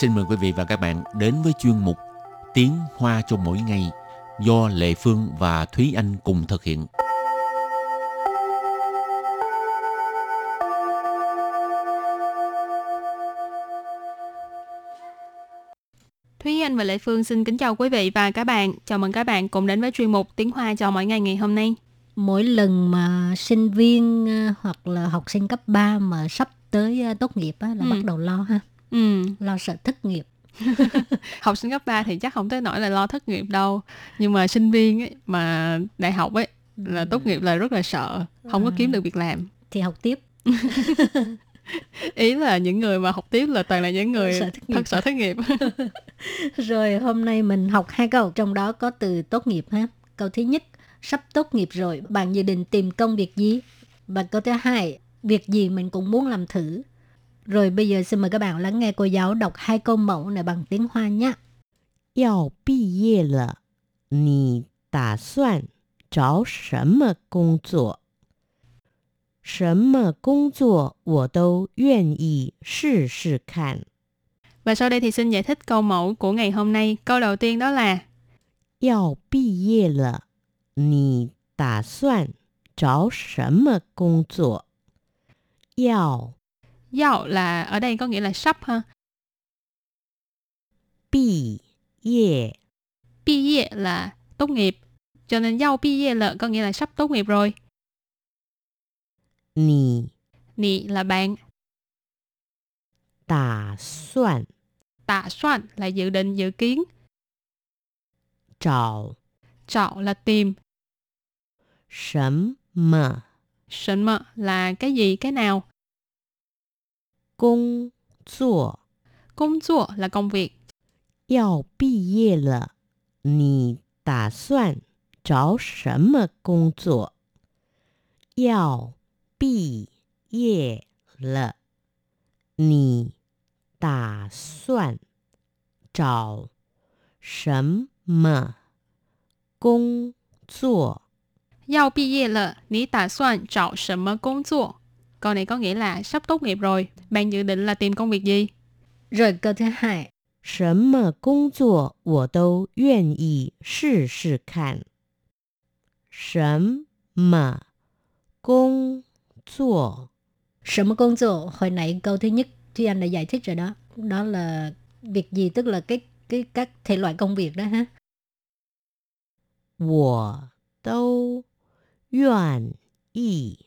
xin mời quý vị và các bạn đến với chuyên mục Tiếng Hoa cho mỗi ngày do Lệ Phương và Thúy Anh cùng thực hiện. Thúy Anh và Lệ Phương xin kính chào quý vị và các bạn. Chào mừng các bạn cùng đến với chuyên mục Tiếng Hoa cho mỗi ngày ngày hôm nay. Mỗi lần mà sinh viên à, hoặc là học sinh cấp 3 mà sắp tới à, tốt nghiệp á, là Ừ. bắt đầu lo ha, Ừ. lo sợ thất nghiệp. Học sinh cấp 3 thì chắc không tới nỗi là lo thất nghiệp đâu. Nhưng mà sinh viên ấy, mà đại học ấy là tốt nghiệp là rất là sợ, không có kiếm được việc làm. Thì học tiếp. Ý là những người mà học tiếp là toàn là những người Sợ thật sợ thất nghiệp. Rồi hôm nay mình học hai câu, trong đó có từ tốt nghiệp ha. Câu thứ nhất, sắp tốt nghiệp rồi, bạn dự định tìm công việc gì? Và câu thứ hai, việc gì mình cũng muốn làm thử. Rồi bây giờ xin mời các bạn lắng nghe cô giáo đọc hai câu mẫu này bằng tiếng Hoa nhé. 要毕业了，你打算找什么工作？什么工作我都愿意试试看。 Và sau đây thì xin giải thích câu mẫu của ngày hôm nay. Câu đầu tiên đó là 要毕业了，你打算找什么工作？要 Yào là ở đây có nghĩa là sắp ha. Bì yê. Bì yê là tốt nghiệp. Cho nên yào bì yê là có nghĩa là sắp tốt nghiệp rồi. Nì. Nì là bạn. Tả soạn. Tả soạn là dự định, dự kiến. Trào. Trào là tìm. Sấm mờ. Sấm mờ là cái gì, cái nào. 工作。工作啦工要毕业了你打算找什么工作？要毕业了你打算找什么工作？要毕业了你打算找什么工作？Câu này có nghĩa là sắp tốt nghiệp rồi. Bạn dự định là tìm công việc gì? Rồi câu thứ hai, 什么工作我都愿意试试看。什么工作 Sở một công作, hồi nãy câu thứ nhất Thúy Anh đã giải thích rồi đó. Đó là việc gì tức là cái cái các thể loại công việc đó ha. 我都愿意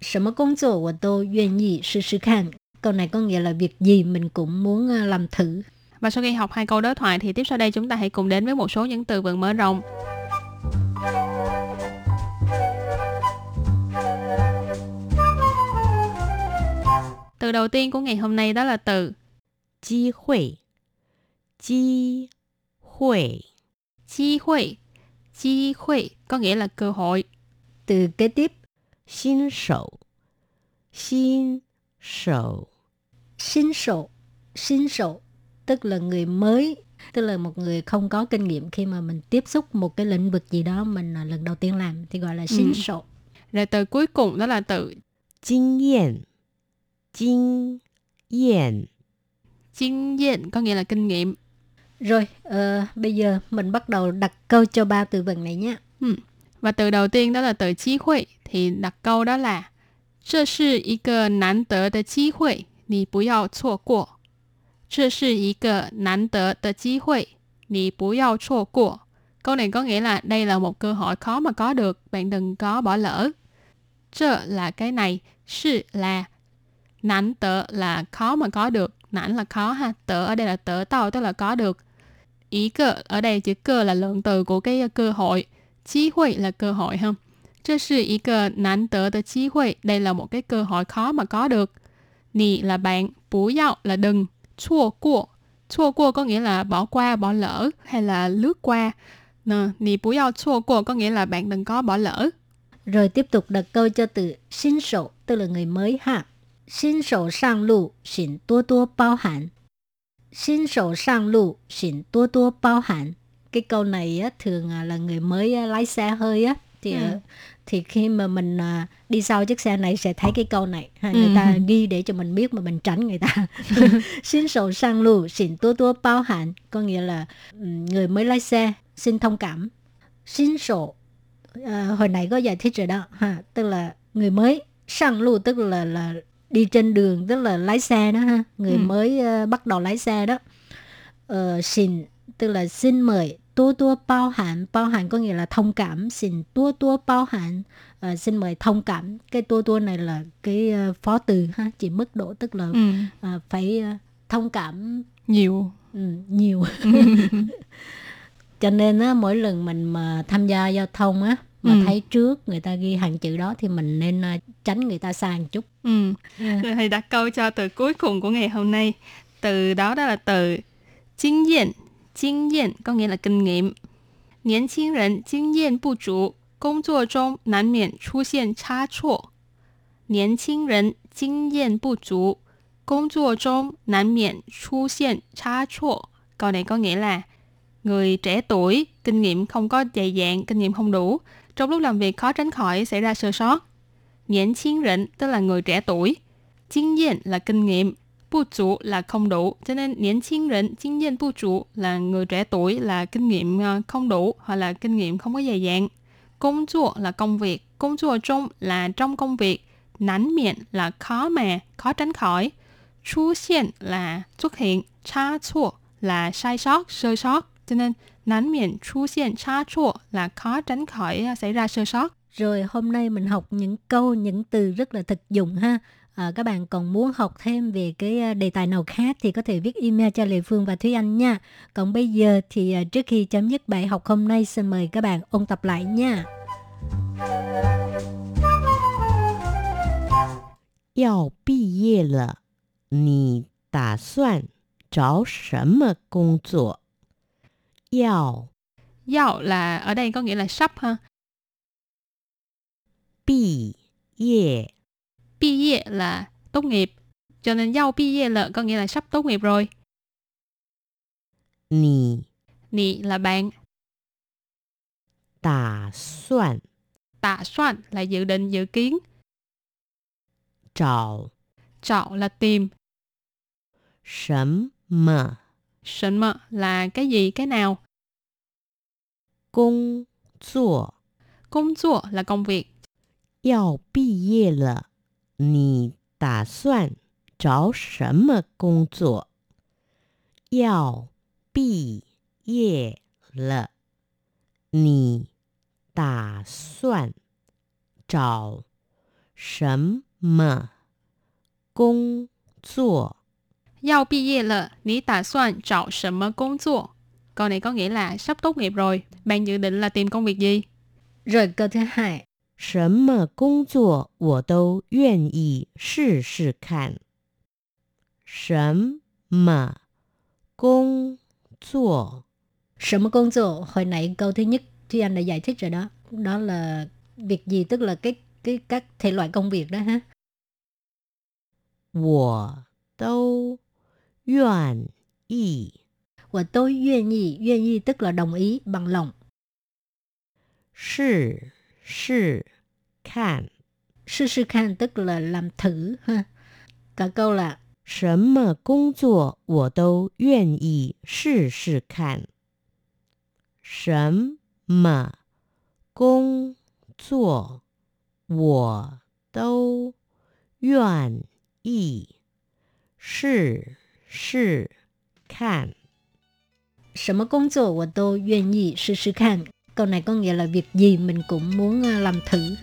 Sở một công作我都愿意试试看. Câu này có nghĩa là việc gì mình cũng muốn à, làm thử. Và sau khi học hai câu đối thoại thì tiếp sau đây chúng ta hãy cùng đến với một số những từ vựng mở rộng. Từ đầu tiên của ngày hôm nay đó là từ 机会，机会， chi hội. Chi hội có nghĩa là cơ hội. Từ kế tiếp, 新手，新手， 新手, 新手tức là người mới, tức là một người không có kinh nghiệm khi mà mình tiếp xúc một cái lĩnh vực gì đó mình là lần đầu tiên làm thì gọi là Ừ. 新手. Rồi từ cuối cùng đó là từ 经验，经验。 kinh nghiệm có nghĩa là kinh nghiệm. Rồi, ờ, bây giờ mình bắt đầu đặt câu cho ba từ vựng này nhé. Và từ đầu tiên đó là từ chi hội thì đặt câu đó là 这是一个难得的机会，你不要错过。这是一个难得的机会，你不要错过。Câu này có nghĩa là đây là một cơ hội khó mà có được, bạn đừng có bỏ lỡ. Chơ là cái này, sự là nản tớ là khó mà có được, nản là khó ha, tớ ở đây là tớ tao tức là có được. Ý cơ ở đây chữ cơ là lượng từ của cái cơ hội, Chí hội là cơ hội không? Chứ sự ý cơ nán tớ tớ chí hội, đây là một cái cơ hội khó mà có được. Nì là bạn, bú dạo là đừng, chua cua. Chua cua có nghĩa là bỏ qua, bỏ lỡ hay là lướt qua. Nè, nì bú dạo chua cua có nghĩa là bạn đừng có bỏ lỡ. Rồi tiếp tục đặt câu cho từ xin sổ, tức là người mới ha. Xin sổ sang lụ, xin tua tua bao hẳn. Xin sổ sang lụ, xin tua tua bao hẳn. Cái câu này á, thường à, là người mới á, lái xe hơi á. Thì, Ừ. à, thì khi mà mình à, đi sau chiếc xe này sẽ thấy cái câu này. Ha, Người Ừ. ta ghi để cho mình biết mà mình tránh người ta. xin sổ sang lụ, xin tua tua bao hạn. Có nghĩa là ừm, người mới lái xe, xin thông cảm. Xin sổ à, hồi nãy có giải thích rồi đó ha tức là người mới sang lù tức là là đi trên đường tức là lái xe đó ha người Ừ. mới ờ, bắt đầu lái xe đó ờ, xin tức là xin mời tua tua bao hạn bao hạn có nghĩa là thông cảm xin tua tua bao hạn Ờ, xin mời thông cảm cái tua tua này là cái ờ, phó từ ha chỉ mức độ tức là Ừ, ờ, phải ờ, thông cảm nhiều. Ừ, nhiều cho nên á mỗi lần mình mà tham gia giao thông á mà Ừ. thấy trước người ta ghi hàng chữ đó thì mình nên tránh người ta một chút Ừ. Ừ. Rồi thầy đặt câu cho từ cuối cùng của ngày hôm nay. Từ đó đó là từ kinh nghiệm. Kinh nghiệm có nghĩa là kinh nghiệm. 年轻人经验不足，工作中难免出现差错。年轻人经验不足，工作中难免出现差错。Câu này có nghĩa là người trẻ tuổi kinh nghiệm không có dày dạn, kinh nghiệm không đủ, trong lúc làm việc khó tránh khỏi xảy ra sơ sót. 年轻人 tức là người trẻ tuổi, 经验 là kinh nghiệm, 不足 là không đủ. Cho nên 年轻人经验不足 là người trẻ tuổi là kinh nghiệm ờ, không đủ hoặc là kinh nghiệm không có dày dạn. Công作 là công việc, công作中 là trong công việc, nắn miệng là khó mà, khó tránh khỏi. Xuất hiện là xuất hiện, cha错 là sai sót, sơ sót. Cho nên nắn miệng xuất hiện cha错là khó tránh khỏi ờ, xảy ra sơ sót. rồi hôm nay mình học những câu những từ rất là thực dụng ha à, các bạn còn muốn học thêm về cái à, đề tài nào khác thì có thể viết email cho Lệ Phương và Thúy Anh nha còn bây giờ thì à, trước khi chấm dứt bài học hôm nay xin mời các bạn ôn tập lại nha 要毕业了，你打算找什么工作？要 Yao là ở đây có nghĩa là sắp ha. 毕业 bi là tốt nghiệp. Cho nên giao bi yê có nghĩa là sắp tốt nghiệp rồi. Nì là bạn. Tả soạn Tả soạn là dự định dự kiến. Trào Trào là tìm. Sấm mờ Sấm mờ là cái gì, cái nào. Công 作 là công việc. Yào 你打算找什么工作？要毕业了，你打算找什么工作？ Yao bi ye là, ní tạ soạn chọn什么công作. Câu này có nghĩa là sắp tốt nghiệp rồi. Bạn dự định là tìm công việc gì? rồi câu thứ hai 什么工作我都愿意试试看。什么工作 Sở một công作 hồi nãy câu thứ nhất Thúy Anh đã giải thích rồi đó đó là việc gì tức là cái cái các thể loại công việc đó ha 我都愿意 và tôi愿意愿意tức là đồng ý bằng lòng 试 试看。 sư sư khan tức là làm thử ha cả câu là 什么工作我都愿意试试看。什么工作我都愿意试试看。 什么工作我都愿意试试看 Câu này có nghĩa là việc gì mình cũng muốn à, làm thử.